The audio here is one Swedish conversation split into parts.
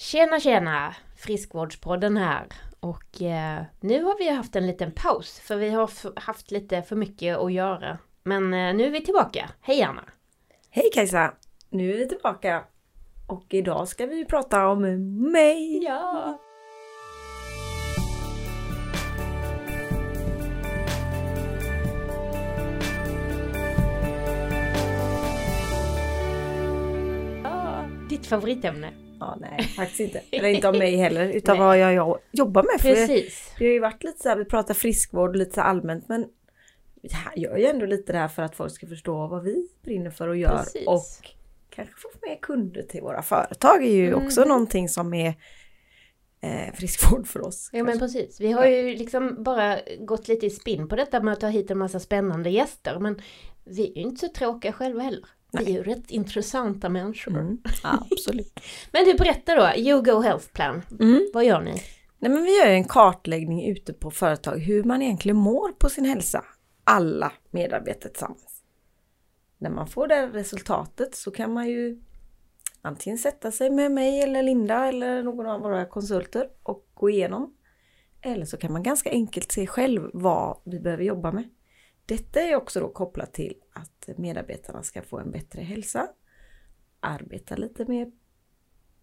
Tjena tjena! Friskvårdspodden här. Och eh, nu har vi haft en liten paus för vi har haft lite för mycket att göra. Men eh, nu är vi tillbaka. Hej Anna! Hej Kajsa! Nu är vi tillbaka och idag ska vi prata om mig. Ja! Ditt favoritämne? Ja, nej, faktiskt inte. Eller inte om mig heller, utan vad jag, jag jobbar med. För Precis. det har ju varit lite så här, vi pratar friskvård lite så allmänt, men här gör ju ändå lite det här för att folk ska förstå vad vi brinner för och gör. Precis. Och kanske få mer kunder till våra företag är ju också Mhm. någonting som är eh, friskvård för oss. Ja men precis. Vi har ju liksom bara gått lite i spinn på detta med att ta hit en massa spännande gäster. Men vi är ju inte så tråkiga själva heller. Vi är ju rätt intressanta människor. Mm, absolut. Men du berätta då, You Go Health Plan. Mm. Vad gör ni? Nej, men vi gör en kartläggning ute på företag hur man egentligen mår på sin hälsa. Alla medarbetare tillsammans. När man får det resultatet så kan man ju antingen sätta sig med mig eller Linda eller någon av våra konsulter och gå igenom. Eller så kan man ganska enkelt se själv vad vi behöver jobba med. Detta är också då kopplat till att medarbetarna ska få en bättre hälsa. Arbeta lite mer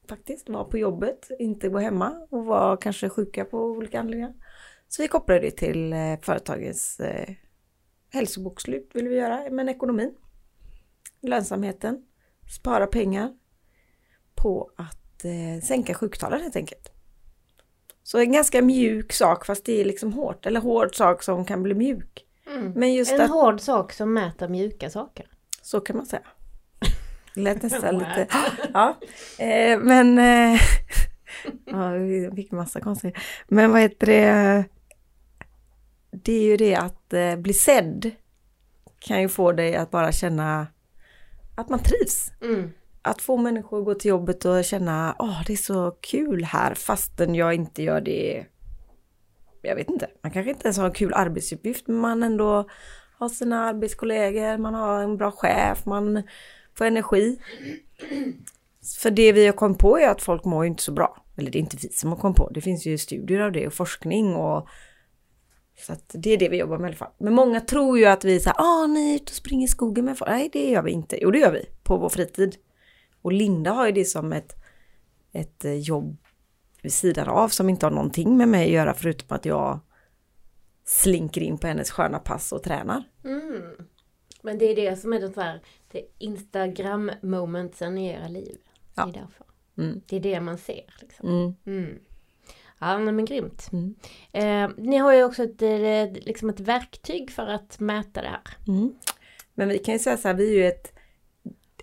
faktiskt, vara på jobbet, inte gå hemma och vara kanske sjuka på olika anledningar. Så vi kopplar det till eh, företagens eh, hälsobokslut vill vi göra, men ekonomin, lönsamheten, spara pengar på att eh, sänka sjuktalen helt enkelt. Så en ganska mjuk sak fast det är liksom hårt, eller hård sak som kan bli mjuk. Men just En att, hård sak som mäter mjuka saker. så kan man säga. Det lät nästan lite, ja. Eh, men, eh, ja, vi fick massa konstiga. Men vad heter det? Det är ju det att eh, bli sedd kan ju få dig att bara känna att man trivs. Mm. Att få människor att gå till jobbet och känna, åh det är så kul här fastän jag inte gör det. Jag vet inte, man kanske inte ens har en kul arbetsuppgift men man ändå har sina arbetskollegor, man har en bra chef, man får energi. För det vi har kommit på är att folk mår ju inte så bra. Eller det är inte vi som har kommit på, det finns ju studier av det och forskning och så att det är det vi jobbar med i alla fall. Men många tror ju att vi är ah ni är ute och springer i skogen med folk. Nej det gör vi inte. Jo det gör vi på vår fritid. Och Linda har ju det som ett, ett eh, jobb vid sidan av som inte har någonting med mig att göra förutom att jag slinker in på hennes sköna pass och tränar. Mm. Men det är det som är det här, det Instagram momentsen i era liv. Ja. Det är därför. Mm. Det är det man ser. Liksom. Mm. Mm. Ja men men grymt. Mm. Eh, ni har ju också ett, eh, liksom ett verktyg för att mäta det här. Mm. Men vi kan ju säga så här, vi är ju ett,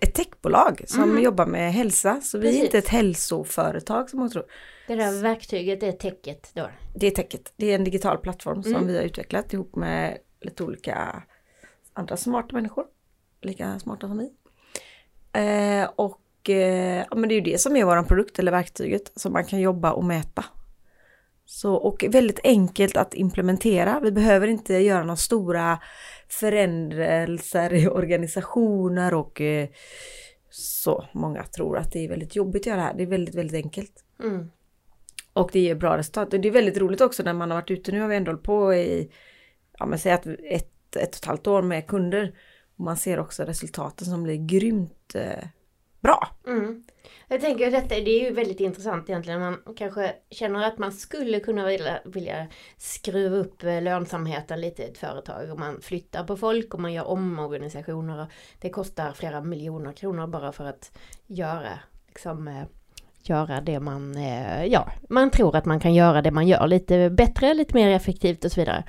ett techbolag som Mhm. jobbar med hälsa. Så vi Precis. är inte ett hälsoföretag som man tror. Det där verktyget är täcket då. Det är Techet. Det är en digital plattform som Mm. vi har utvecklat ihop med lite olika andra smarta människor. Lika smarta som vi. Eh, och eh, ja, men det är ju det som är våran produkt eller verktyget som man kan jobba och mäta. Så, och väldigt enkelt att implementera. Vi behöver inte göra några stora förändringar i organisationer och eh, så. Många tror att det är väldigt jobbigt att göra det här. Det är väldigt, väldigt enkelt. Mm. Och det ger bra resultat. Och det är väldigt roligt också när man har varit ute. Nu har vi ändå hållit på i, ja men säg att ett, ett och ett halvt år med kunder. Och man ser också resultaten som blir grymt eh, bra. Mm. Jag tänker att detta, det är ju väldigt intressant egentligen. Man kanske känner att man skulle kunna vilja, vilja skruva upp eh, lönsamheten lite i ett företag. Och man flyttar på folk och man gör omorganisationer. Och det kostar flera miljoner kronor bara för att göra, liksom, eh, göra det man, eh, ja, man tror att man kan göra det man gör lite bättre, lite mer effektivt och så vidare.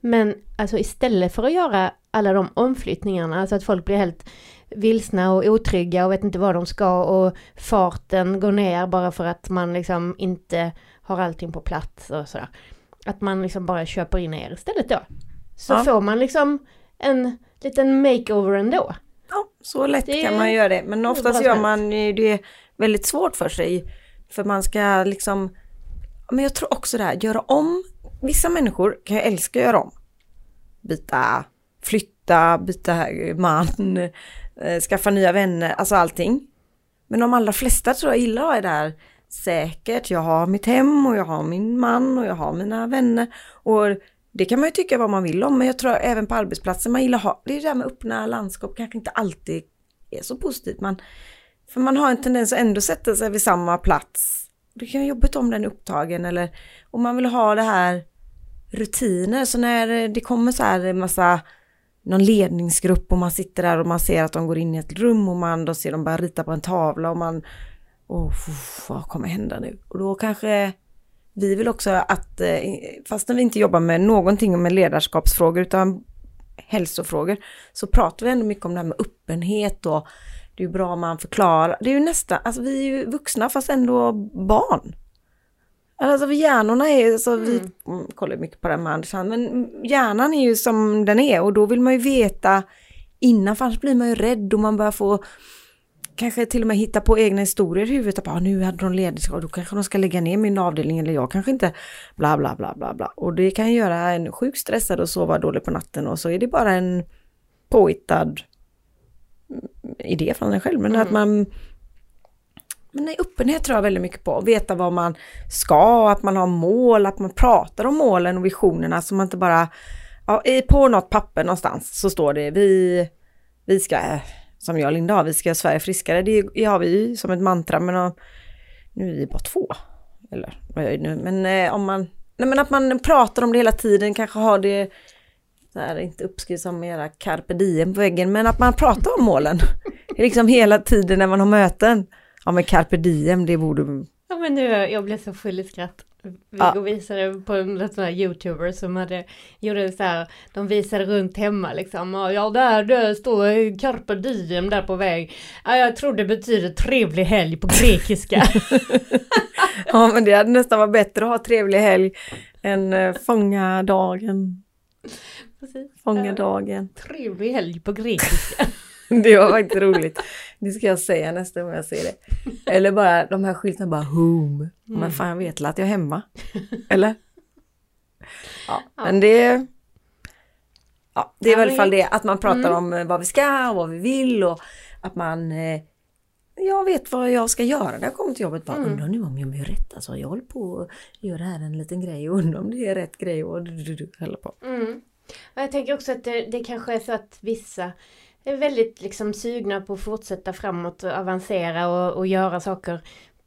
Men alltså istället för att göra alla de omflyttningarna, alltså att folk blir helt vilsna och otrygga och vet inte vad de ska och farten går ner bara för att man liksom inte har allting på plats och sådär. Att man liksom bara köper in er istället då. Så Ja. får man liksom en liten makeover ändå. Ja, så lätt Det- kan man göra det. Men oftast gör man det väldigt svårt för sig. För man ska liksom, men jag tror också det här, göra om. Vissa människor kan ju älska att göra om. Byta, flytta, byta man, Eh, skaffa nya vänner, alltså allting. Men de allra flesta tror jag gillar det där säkert. Jag har mitt hem och jag har min man och jag har mina vänner. Och det kan man ju tycka vad man vill om, men jag tror även på arbetsplatsen, man gillar ha, det är det där med öppna landskap kanske inte alltid är så positivt. Man, för man har en tendens att ändå sätta sig vid samma plats. Det kan vara jobbigt om den är upptagen eller om man vill ha det här rutiner. Så när det kommer så här en massa någon ledningsgrupp och man sitter där och man ser att de går in i ett rum och man då ser dem bara rita på en tavla och man oh, vad kommer hända nu? Och då kanske vi vill också att, eh, fastän vi inte jobbar med någonting med ledarskapsfrågor utan hälsofrågor, så pratar vi ändå mycket om det här med öppenhet och det är ju bra om man förklarar. Det är ju nästan, alltså vi är ju vuxna fast ändå barn. Alltså hjärnorna är, alltså mm. vi kollar mycket på det här med Anders, men hjärnan är ju som den är och då vill man ju veta innan, för annars blir man ju rädd och man börjar få kanske till och med hitta på egna historier i huvudet. Att ah, nu hade de ledigt och då kanske de ska lägga ner min avdelning eller jag kanske inte. Bla bla bla bla bla. Och det kan göra en sjukt stressad och sova dåligt på natten och så är det bara en påhittad idé från en själv. Men mm. att man men nej, öppenhet tror jag väldigt mycket på. Veta vad man ska, att man har mål, att man pratar om målen och visionerna så man inte bara... Ja, på något papper någonstans så står det vi, vi ska som jag och Linda har, vi ska göra Sverige friskare. Det har vi ju som ett mantra, men nu är vi bara två. Eller vad jag är nu, men eh, om man, nej men att man pratar om det hela tiden, kanske har det så här, inte uppskrivet som era carpe diem på väggen, men att man pratar om målen. liksom hela tiden när man har möten. Ja men carpe diem, det borde... Ja men nu, jag blev så full i skratt. Viggo ja. visade på en sån här youtuber som hade, gjorde så här, de visade runt hemma liksom. Ja där, där står carpe diem där på väg. Ja, jag tror det betyder trevlig helg på grekiska. ja men det hade nästan varit bättre att ha trevlig helg än uh, fånga dagen. Precis. Fånga dagen. Trevlig helg på grekiska. det var faktiskt roligt. Det ska jag säga nästa gång jag ser det. Eller bara de här skyltarna bara home. Mm. Men fan jag vet att jag är hemma. Eller? Ja, ja. men det... Ja, det är väl i alla fall det att man pratar mm. om eh, vad vi ska och vad vi vill och att man eh, jag vet vad jag ska göra när jag kommer till jobbet. Bara, mm. Undrar nu om jag gör rätt. Alltså jag håller på att göra här en liten grej och undrar om det är rätt grej och du, du, du, på. Mm. Jag tänker också att det, det kanske är så att vissa är väldigt liksom sugna på att fortsätta framåt och avancera och, och göra saker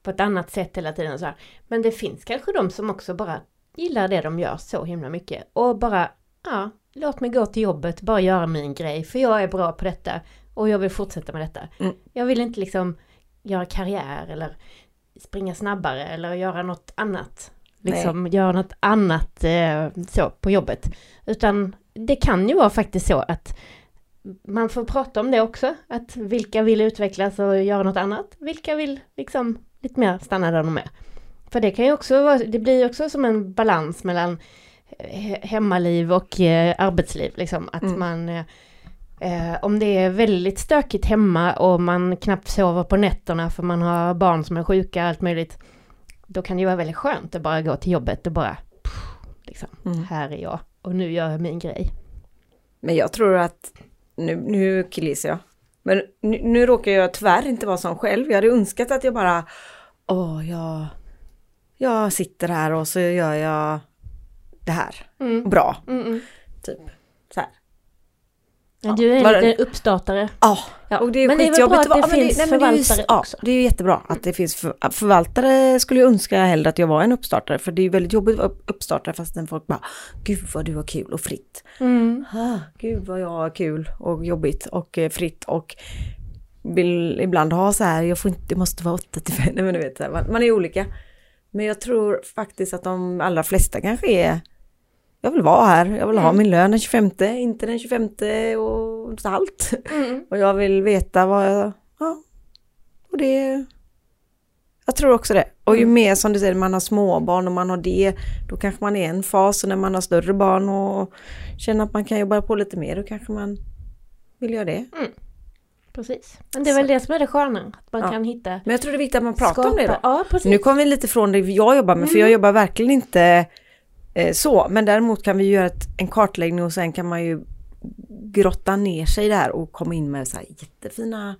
på ett annat sätt hela tiden. Så här. Men det finns kanske de som också bara gillar det de gör så himla mycket och bara, ja, låt mig gå till jobbet, bara göra min grej, för jag är bra på detta och jag vill fortsätta med detta. Mm. Jag vill inte liksom göra karriär eller springa snabbare eller göra något annat. Liksom Nej. göra något annat eh, så på jobbet. Utan det kan ju vara faktiskt så att man får prata om det också, att vilka vill utvecklas och göra något annat, vilka vill liksom lite mer stanna där de är. För det kan ju också vara, det blir också som en balans mellan eh, hemmaliv och eh, arbetsliv, liksom att mm. man eh, eh, om det är väldigt stökigt hemma och man knappt sover på nätterna för man har barn som är sjuka, allt möjligt, då kan det ju vara väldigt skönt att bara gå till jobbet och bara, pff, liksom, mm. här är jag och nu gör jag min grej. Men jag tror att nu, nu killgissar jag. Men nu, nu råkar jag tyvärr inte vara sån själv. Jag hade önskat att jag bara, åh, jag, jag sitter här och så gör jag det här. Mm. Bra. Mm -mm. Typ så här. Ja, du är en liten uppstartare. Ja, ja. och det är men det är väl bra att det ja, finns det, nej, förvaltare det är, också. Ja, det är jättebra att det finns för, förvaltare skulle jag önska hellre att jag var en uppstartare för det är väldigt jobbigt att vara uppstartare fastän folk bara Gud vad du har kul och fritt. Mm. Ah, Gud vad jag har kul och jobbigt och eh, fritt och vill ibland ha så här, jag får inte, det måste vara 8 till 5, men du vet, man, man är olika. Men jag tror faktiskt att de allra flesta kanske är jag vill vara här, jag vill mm. ha min lön den 25, inte den 25 och allt. Mm. Och jag vill veta vad jag, ja, och det, jag tror också det. Och ju mm. mer som du säger, man har småbarn och man har det, då kanske man är en fas och när man har större barn och känner att man kan jobba på lite mer, då kanske man vill göra det. Mm. Precis. Men det är väl det som är det sköna, att man ja. kan hitta... Men jag tror det är viktigt att man pratar skapa. om det då. Ja, nu kommer vi lite från det jag jobbar med, för jag mm. jobbar verkligen inte så, men däremot kan vi göra ett, en kartläggning och sen kan man ju grotta ner sig där och komma in med så här jättefina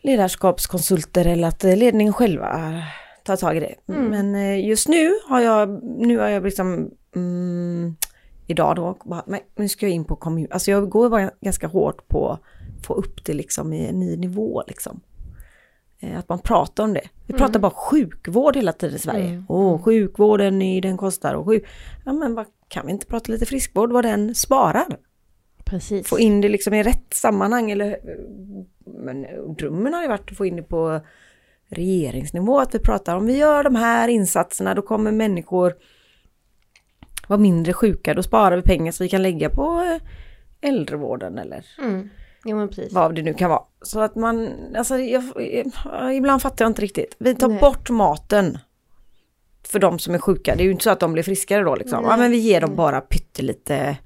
ledarskapskonsulter eller att eh, ledningen själva tar tag i det. Mm. Men eh, just nu har jag, nu har jag liksom mm, idag då, bara, nu ska jag in på kommun, alltså jag går bara ganska hårt på att få upp det liksom i en ny nivå liksom. Eh, Att man pratar om det. Vi pratar bara sjukvård hela tiden i Sverige. Mm. Åh, sjukvården, ny, den kostar och sjuk... Ja men vad, kan vi inte prata lite friskvård, vad den sparar? Precis. Få in det liksom i rätt sammanhang eller... Men drömmen har ju varit att få in det på regeringsnivå, att vi pratar om vi gör de här insatserna, då kommer människor vara mindre sjuka, då sparar vi pengar så vi kan lägga på eh, äldrevården eller Mm. Jo men precis. vad det nu kan vara. Så att man, alltså jag, ibland fattar jag inte riktigt. Vi tar Nej. bort maten för de som är sjuka. Det är ju inte så att de blir friskare då liksom. Ja, men vi ger dem bara pyttelite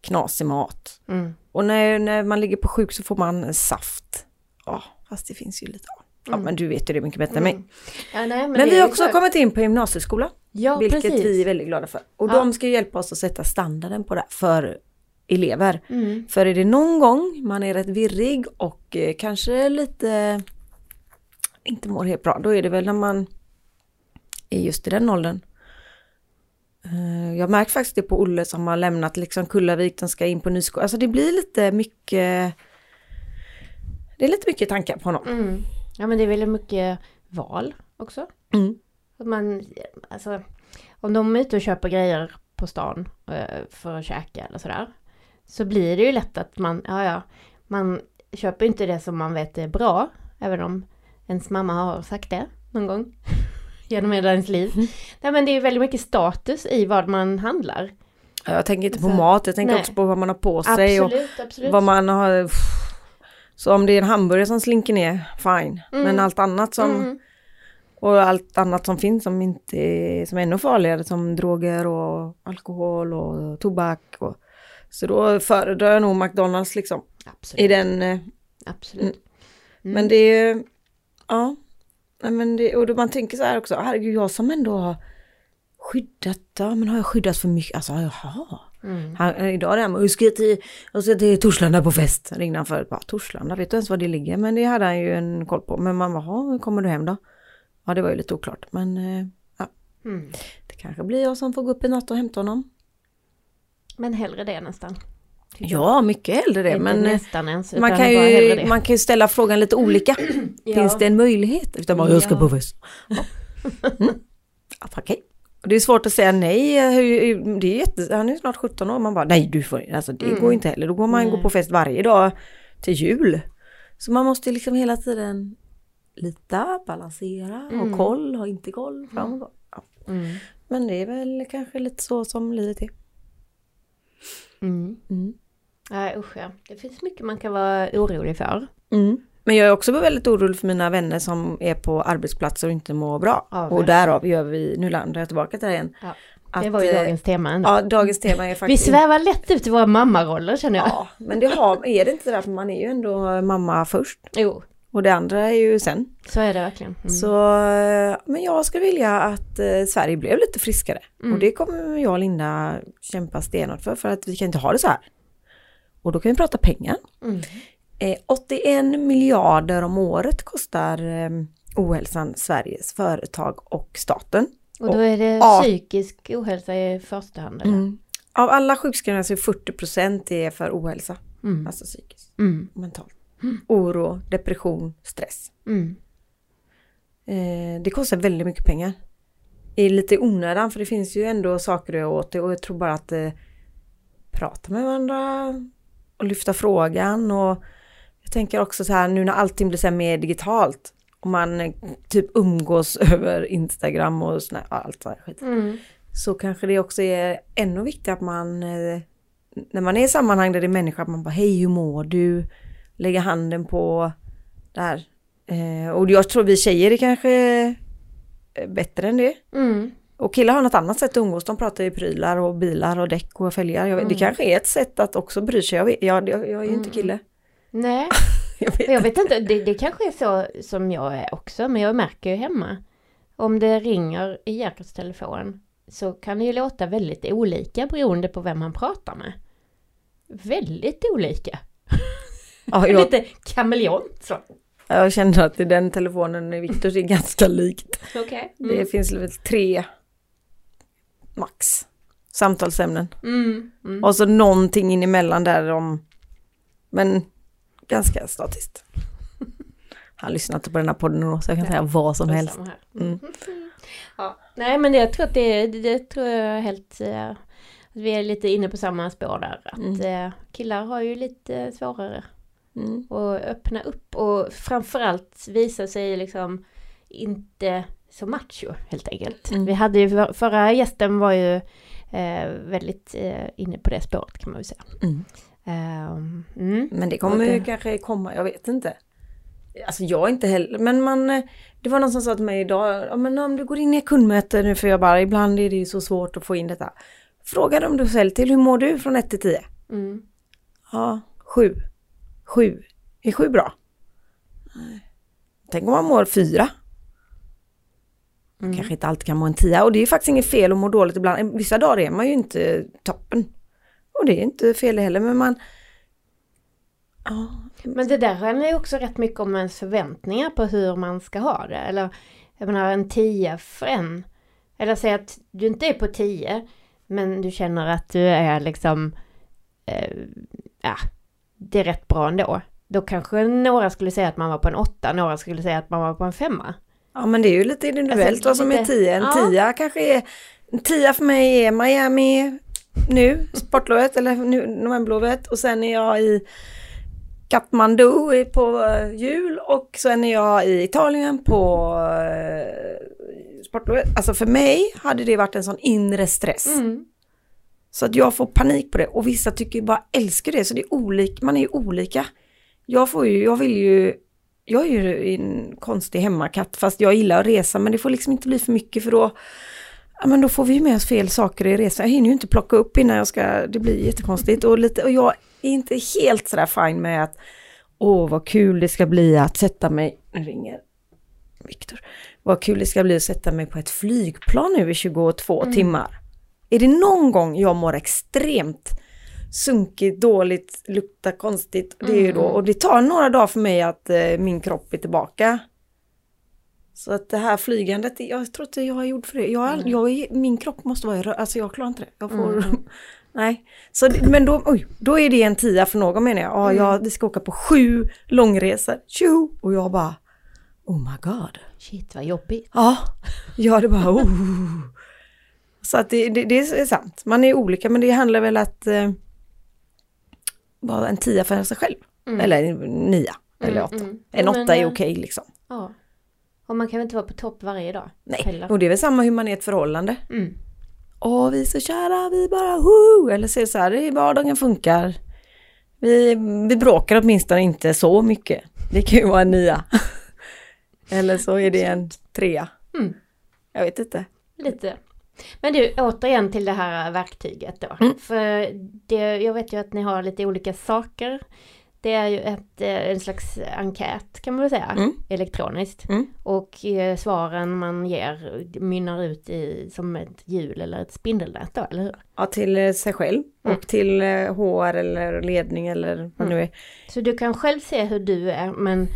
knasig mat. Mm. Och när, när man ligger på sjuk så får man saft. Ja, fast det finns ju lite. Ja, Mm. men du vet ju det mycket bättre än mig. Mm. Ja, nej, men, Men, vi har också klart. kommit in på gymnasieskola. Ja vilket precis. vi är väldigt glada för. Och Ja. de ska hjälpa oss att sätta standarden på det för elever. Mm. För är det någon gång man är rätt virrig och eh, kanske lite inte mår helt bra, då är det väl när man är just i den åldern. Eh, Jag märkt faktiskt det på Olle som har lämnat liksom Kullavik, den ska in på nyskola. Alltså det blir lite mycket Det är lite mycket tankar på honom. Mm. Ja men det är väldigt mycket val också. Mm. Att man, alltså, om de är ute och köper grejer på stan eh, för att käka eller sådär. Så blir det ju lätt att man, ja ja, man köper inte det som man vet är bra. Även om ens mamma har sagt det någon gång. Genom hela ens liv. Nej men det är väldigt mycket status i vad man handlar. Ja, Jag tänker inte på Så- mat, jag tänker nej. också på vad man har på sig och Absolut, absolut. vad man har Så om det är en hamburgare som slinker ner, fine. Mm. Men allt annat som Mm. Och allt annat som finns som inte är, som är ännu farligare som droger och alkohol och tobak. Och, så då föredrar jag nog McDonalds liksom. Absolut. I den, eh, absolut. Mm. Mm. men det är ja. Men det, och då man tänker så här också, herregud jag som ändå har skyddat, ja men har jag skyddat för mycket, alltså jaha. Mm. Han, eh, idag är det här med, jag ska till, jag ska till Torslanda på fest, ringde han förut, bara Torslanda, vet du ens var det ligger? Men det hade han ju en koll på, men man bara, "Jaha, hur kommer du hem då? Ja det var ju lite oklart, men eh, ja, Mm. det kanske blir jag som får gå upp i natt och hämta honom. Men hellre det nästan. Ja, mycket hellre det, men eh, ens, man kan, ju, man kan ju ställa frågan lite olika. Ja. Finns det en möjlighet? Utan bara, jag ska på fest. Ja. Mm. Okej. Det är svårt att säga nej. Hur- hur- Det är jätte, han är snart 17 år. Man bara, nej du får alltså det Mm. går inte heller. Då går man gå på fest varje dag till jul. Så man måste liksom hela tiden lita, balansera, Mm. ha koll, ha inte koll, fram och bak. Ja. Mm. Men det är väl kanske lite så som livet är. Mm. Mm. Nej usch ja. Det finns mycket man kan vara orolig för. Mm. Men jag är också väldigt orolig för mina vänner som är på arbetsplatser och inte mår bra. Ja, och därav gör vi, nu landar jag tillbaka till det igen. Ja, Att, det var ju eh, dagens tema ändå. Ja, dagens tema är Vi faktiskt... svävar lätt ut i våra mammaroller känner jag. Ja, men det har, är det inte därför man är ju ändå mamma först. Jo, Och det andra är ju sen. så är det verkligen. Mm. Så, eh, men jag skulle vilja att eh, Sverige blev lite friskare. Mm. Och det kommer jag och Linda kämpa stenhårt för, för att vi kan inte ha det så här. Och då kan vi prata pengar. Mm. Eh, 81 miljarder om året kostar eh, ohälsan Sveriges företag och staten. Och då är det Ja. psykisk ohälsa i första hand eller? Mm. Av alla sjukskrivningar så är 40% är för ohälsa, Mm. alltså psykiskt, Mm. Oro, depression, stress. Mm. Eh, det kostar väldigt mycket pengar. I lite onödan för det finns ju ändå saker att göra åt det och jag tror bara att eh, prata med varandra och lyfta frågan och jag tänker också så här nu när allting blir så här mer digitalt och man eh, typ umgås över Instagram och såna, allt sånt skit. Mm. Så kanske det också är ännu viktigare att man eh, när man är i sammanhang där det är människor att man bara hej hur mår du? Lägga handen på där. Eh, och jag tror vi tjejer är kanske eh, bättre än det. Mm. Och killar har något annat sätt att umgås. De pratar ju prylar och bilar och däck och fälgar. Vet, Det Mm. kanske är ett sätt att också bry sig. Jag, vet, jag, jag, jag är ju inte kille. Nej, Jag vet. jag vet inte. Det, det kanske är så som jag är också. Men jag märker ju hemma. Om det ringer i Jerkers telefon så kan det ju låta väldigt olika beroende på vem man pratar med. Väldigt olika. Ja, jag, Lite kameleont. Jag känner att i den telefonen i Viktors är ganska likt. Okej. Det finns väl tre max samtalsämnen. Mm. Mm. Och så någonting in emellan där om, men ganska statiskt. Han lyssnar inte på den här podden då, så jag kan säga vad som helst. här. Mm. Ja. Nej men det, jag tror att det, det, det tror jag helt eh, att vi är lite inne på samma spår där. Att Mm. eh, killar har ju lite svårare Mm. att öppna upp och framförallt visa sig liksom inte så macho helt enkelt. Mm. Vi hade ju, för- förra gästen var ju eh, väldigt eh, inne på det spåret kan man ju säga. Mm. Mm. Men det kommer ju kanske komma, jag vet inte. Alltså jag inte heller, men man, eh, det var någon som sa till mig idag, ja, men om du går in i kundmöte nu, för jag bara, ibland är det ju så svårt att få in detta. Fråga dem du själv till, hur mår du från 1 till 10? Mm. Ja, 7. 7. Är 7 bra? Nej. Tänk om man mår 4. Mm. Kanske inte alltid kan må en 10. Och det är faktiskt inget fel att må dåligt ibland. Vissa dagar är man ju inte toppen. Och det är inte fel heller, men man... Ja, Men det där handlar ju också rätt mycket om ens förväntningar på hur man ska ha det. Eller jag menar en 10 för en. Eller säg att du inte är på 10 men du känner att du är liksom eh, ja, det är rätt bra ändå. Då kanske några skulle säga att man var på en 8, några skulle säga att man var på en 5. Ja men det är ju lite individuellt Alltså, vad som är 10. En ja. 10 kanske är... En 10 för mig är Miami nu, sportlovet eller nu, novemberlovet och sen är jag i Kathmandu i- på eh, jul och sen är jag i Italien på eh, sportlovet. Alltså för mig hade det varit en sån inre stress. Mm. Så att jag får panik på det och vissa tycker ju bara älskar det så det är olika, man är ju olika. Jag får ju, jag vill ju, jag är ju en konstig hemmakatt fast jag gillar att resa men det får liksom inte bli för mycket för då, ja men då får vi ju med oss fel saker i resan. Jag hinner ju inte plocka upp innan jag ska, det blir jättekonstigt och lite, och jag är inte helt sådär fine med att åh vad kul det ska bli att sätta mig, nu ringer Viktor, vad kul det ska bli att sätta mig på ett flygplan nu i 22 Mm. timmar. Är det någon gång jag mår extremt sunkigt, dåligt, luktar konstigt, det är ju då, Mm. och det tar några dagar för mig att eh, min kropp är tillbaka. Så att det här flygandet, jag tror inte jag är gjord för det. Jag, Mm. jag, min kropp måste vara i rö- alltså jag klarar inte det. Jag får, Mm. nej. Så, men då, oj, då är det en tia för någon menar jag. Ja, Mm. jag, vi ska åka på sju långresor, tjo! Och jag bara, oh my god. Shit vad jobbigt. Ja, ja det bara oh. Så att det, det, det är sant. Man är olika men det handlar väl att eh, vara en tia för sig själv. Mm. Eller en nia. Eller Mm, åtta. mm. En Ja, men, åtta är eh, okej liksom. Ja. Och man kan väl inte vara på topp varje dag? Nej, heller. och det är väl samma hur man är i ett förhållande. Mm. Åh, vi är så kära, vi bara woo! Eller så är det så här, vardagen funkar. Vi, vi bråkar åtminstone inte så mycket. Det kan ju vara en nia. Eller så är det en trea. Mm. Jag vet inte. Lite. Men du, återigen till det här verktyget då. Mm. För det, jag vet ju att ni har lite olika saker. Det är ju ett, eh, en slags enkät kan man väl säga, Mm. elektroniskt. Mm. Och eh, svaren man ger mynnar ut i som ett hjul eller ett spindelnät då, eller hur? Ja, till eh, sig själv Mm. och till HR eller ledning eller vad Mm. nu är. Så du kan själv se hur du är men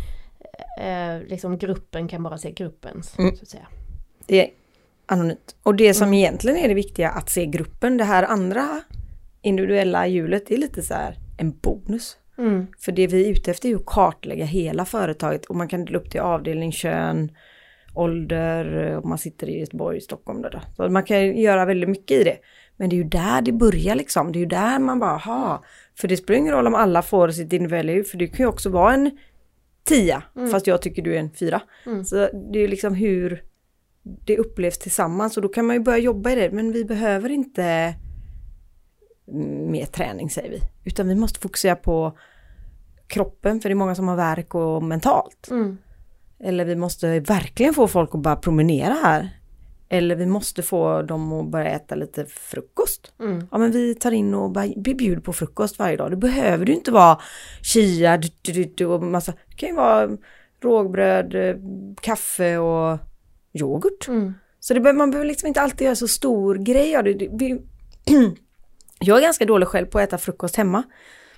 eh, liksom gruppen kan bara se gruppens, Mm. så att säga. Det anonymt. Och det som Mm. egentligen är det viktiga, att se gruppen, det här andra individuella hjulet, det är lite så här en bonus. Mm. För det vi är ute efter är ju att kartlägga hela företaget och man kan dela upp till avdelning, kön, ålder, om man sitter i Göteborg, Stockholm. Då. Så man kan göra väldigt mycket i det. Men det är ju där det börjar liksom. Det är ju där man bara, ha. För det spelar ingen roll om alla får sitt individuella hjup, för det kan ju också vara en tia, Mm. fast jag tycker du är en fyra. Mm. Så det är ju liksom hur det upplevs tillsammans och då kan man ju börja jobba i det. Men vi behöver inte mer träning säger vi. Utan vi måste fokusera på kroppen för det är många som har värk och mentalt. Mm. Eller vi måste verkligen få folk att bara promenera här. Eller vi måste få dem att börja äta lite frukost. Mm. Ja men vi tar in och bjuder på frukost varje dag. Det behöver du inte vara chia du, du, du, du, och massa. Det kan ju vara rågbröd, eh, kaffe och yoghurt. Mm. Så det, man behöver liksom inte alltid göra så stor grej av det vi, jag är ganska dålig själv på att äta frukost hemma.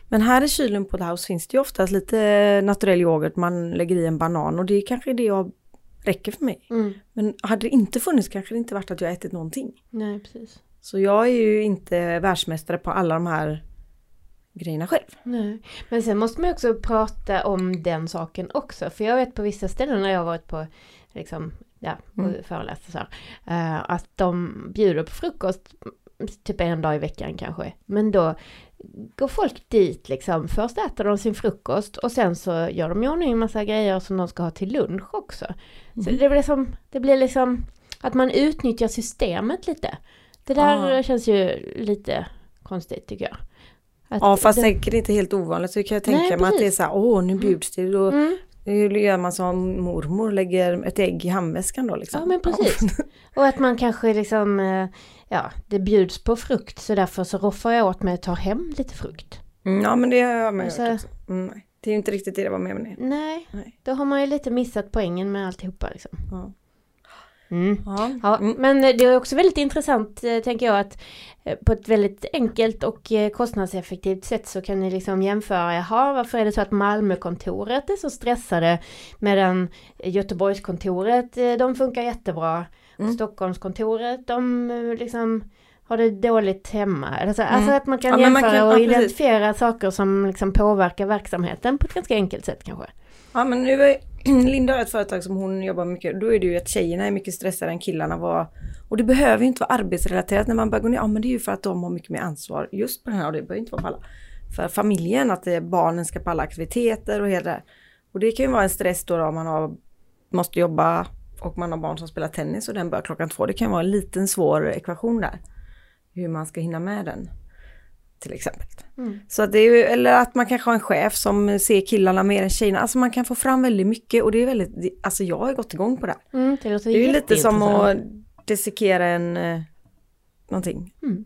Men här i kylen på The House finns det ju oftast lite naturell yoghurt, man lägger i en banan och det är kanske det jag räcker för mig. Mm. Men hade det inte funnits kanske det inte varit att jag ätit någonting. Nej, precis. Så jag är ju inte världsmästare på alla de här grejerna själv. Nej. Men sen måste man ju också prata om den saken också. För jag vet på vissa ställen när jag har varit på liksom, ja, Mm. föreläst så här, eh, att de bjuder på frukost typ en dag i veckan kanske. Men då går folk dit liksom. Först äter de sin frukost och sen så gör de i ordning en massa grejer som de ska ha till lunch också. Så Mhm. det blir, som, det blir liksom att man utnyttjar systemet lite. Det där Ah. känns ju lite konstigt tycker jag. Ja fast det- säkert inte helt ovanligt så kan jag tänka Nej, mig att det är så här, åh nu bjuds det då Mm. hur gör man som mormor lägger ett ägg i handväskan då liksom. Ja men precis. Och att man kanske liksom, eh, ja det bjuds på frukt så därför så roffar jag åt mig och tar hem lite frukt. Mm, ja men det har jag med Och så- hört också. Mm. Det är ju inte riktigt det det var med med det. Nej, Nej. då har man ju lite missat poängen med alltihopa liksom. Ja. Mm. Ja. Mm. men det är också väldigt intressant eh, tänker jag att eh, på ett väldigt enkelt och eh, kostnadseffektivt sätt så kan ni liksom jämföra, jaha varför är det så att Malmökontoret är så stressade medan Göteborgskontoret de funkar jättebra. Mm. Stockholmskontoret de liksom har det dåligt hemma. Alltså, alltså att man kan Mm. Ja, men man jämföra kan- och ja, identifiera saker som liksom påverkar verksamheten på ett ganska enkelt sätt kanske. Ja men nu Linda har ett företag som hon jobbar mycket, då är det ju att tjejerna är mycket stressade än killarna var. Och det behöver ju inte vara arbetsrelaterat när man börjar gå ner, ja men det är ju för att de har mycket mer ansvar just på den här, och det behöver inte vara på alla. För familjen, att barnen ska på alla aktiviteter och hela det där. Och det kan ju vara en stress då, då om man har, måste jobba och man har barn som spelar tennis och den börjar klockan två. Det kan vara en liten svår ekvation där. Hur man ska hinna med den. Till exempel. Mm. Så att det är eller att man kanske har en chef som ser killarna mer än tjejerna. Alltså man kan få fram väldigt mycket och det är väldigt, alltså jag har gått igång på det. här. Mm, det Det är ju lite som att dissekera en, eh, någonting. Mm.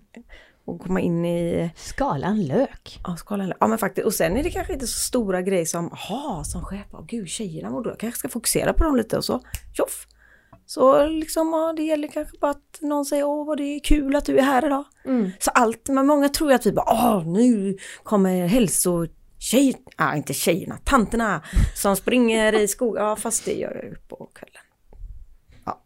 Och komma in i, Skala en lök. ja skalan. Ja men faktiskt, och sen är det kanske inte så stora grejer som, jaha som chef, oh, gud tjejerna mår dåligt. jag kanske ska fokusera på dem lite och så, tjoff. Så liksom, ja, det gäller kanske bara att någon säger, åh vad det är kul att du är här idag. Mm. Så allt, men många tror ju att vi bara, åh nu kommer hälsotjej, ja inte tjejerna, tanterna som springer i skogen. Ja fast det gör jag ju på kvällen. Ja.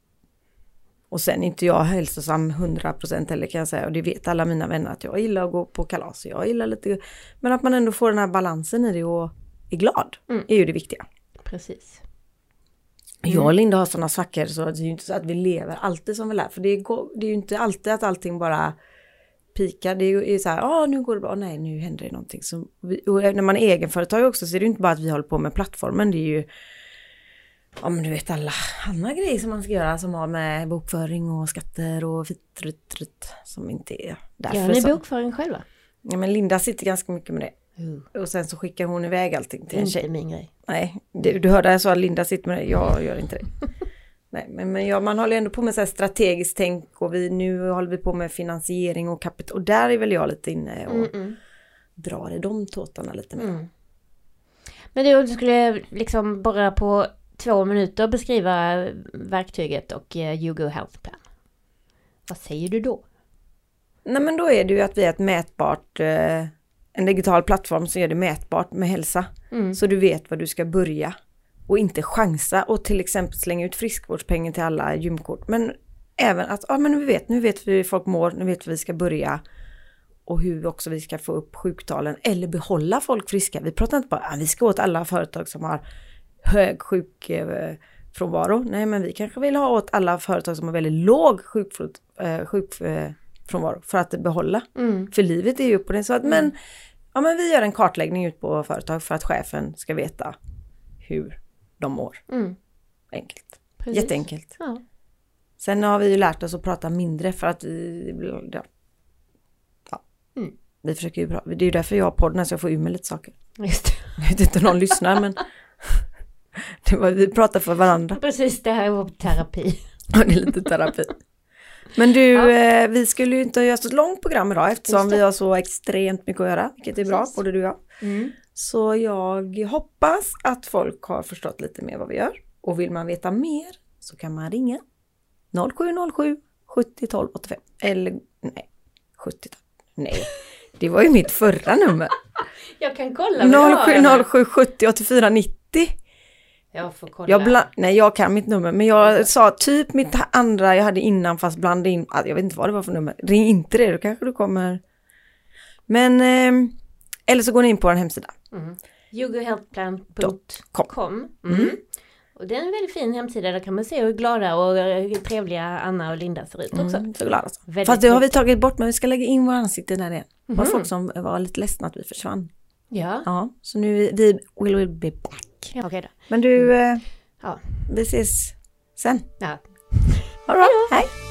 Och sen är inte jag hälsosam 100% heller kan jag säga och det vet alla mina vänner att jag gillar att gå på kalas. Jag gillar lite, men att man ändå får den här balansen i det och är glad Mm. är ju det viktiga. Precis. Jag och Linda har sådana svackor så det är ju inte så att vi lever alltid som vi lär. För det, går, det är ju inte alltid att allting bara pikar. Det är ju så här, ja nu går det bra, nej nu händer det någonting. Så vi, och när man är egenföretagare också så är det ju inte bara att vi håller på med plattformen. Det är ju, ja men du vet alla andra grejer som man ska göra som har med bokföring och skatter och fittruttrut som inte är därför. Gör ni bokföring själva? ja, men Linda sitter ganska mycket med det. Uh, Och sen så skickar hon iväg allting till en inte tjej. min grej. Nej, det, du hörde jag sa att Linda sitter med det, jag gör inte det. Nej, men, men ja, man håller ändå på med så här strategiskt tänk och vi, nu håller vi på med finansiering och kapital. Och där är väl jag lite inne och Mm, mm. drar i de tåtarna lite mer. Mm. Men du, du skulle liksom bara på två minuter beskriva verktyget och uh, YouGo Health Plan. Vad säger du då? Nej, men då är det ju att vi är ett mätbart, eh, en digital plattform som gör det mätbart med hälsa. Mm. Så du vet var du ska börja och inte chansa och till exempel slänga ut friskvårdspengen till alla gymkort. Men även att, ja men nu vet, nu vet vi hur folk mår, nu vet vi hur vi ska börja och hur också vi ska få upp sjuktalen eller behålla folk friska. Vi pratar inte bara, att vi ska åt alla företag som har hög sjukfrånvaro. Nej, men vi kanske vill ha åt alla företag som har väldigt låg sjukfrånvaro sjukfrånvaro för att behålla. Mm. För livet är ju på det så att, men, ja, men vi gör en kartläggning ut på företag för att chefen ska veta hur de mår. Mm. Enkelt. Precis. Jätteenkelt. Ja. Sen har vi ju lärt oss att prata mindre för att vi... Ja. ja. Mm. Vi försöker ju det är ju därför jag har podden så jag får ur mig lite saker. Just det. Jag vet inte om någon lyssnar men var, vi pratar för varandra. Precis, det här är vår terapi. Ja, det är lite terapi. Men du, Ja. eh, vi skulle ju inte göra så långt program idag eftersom vi har så extremt mycket att göra, vilket är bra, Precis. både du och jag. Mm. Så jag hoppas att folk har förstått lite mer vad vi gör. Och vill man veta mer så kan man ringa 0707 70 12 85. Eller nej, 70 12. Nej, det var ju mitt förra nummer. Jag kan kolla vad jag har. 07 0770 84 90. Jag får kolla. Jag bla- nej, jag kan mitt nummer, men jag sa typ mitt andra jag hade innan fast blandade in, ah, jag vet inte vad det var för nummer. Ring inte det, då kanske du kommer. Men, eh, eller så går ni in på vår hemsida. Mm. Yogohealthplan.com mm. Och det är en väldigt fin hemsida, där kan man se hur glada och trevliga Anna och Linda ser ut också. Mm, så glad alltså. Väldigt Fast det har vi tagit bort, men vi ska lägga in våra ansikten där igen. Det var Mhm. folk som var lite ledsna att vi försvann. Ja, Ja, så nu vi, we will be back. Ja okej då. Men du, eh, Ja. vi ses sen. Ja. Det bra, hej!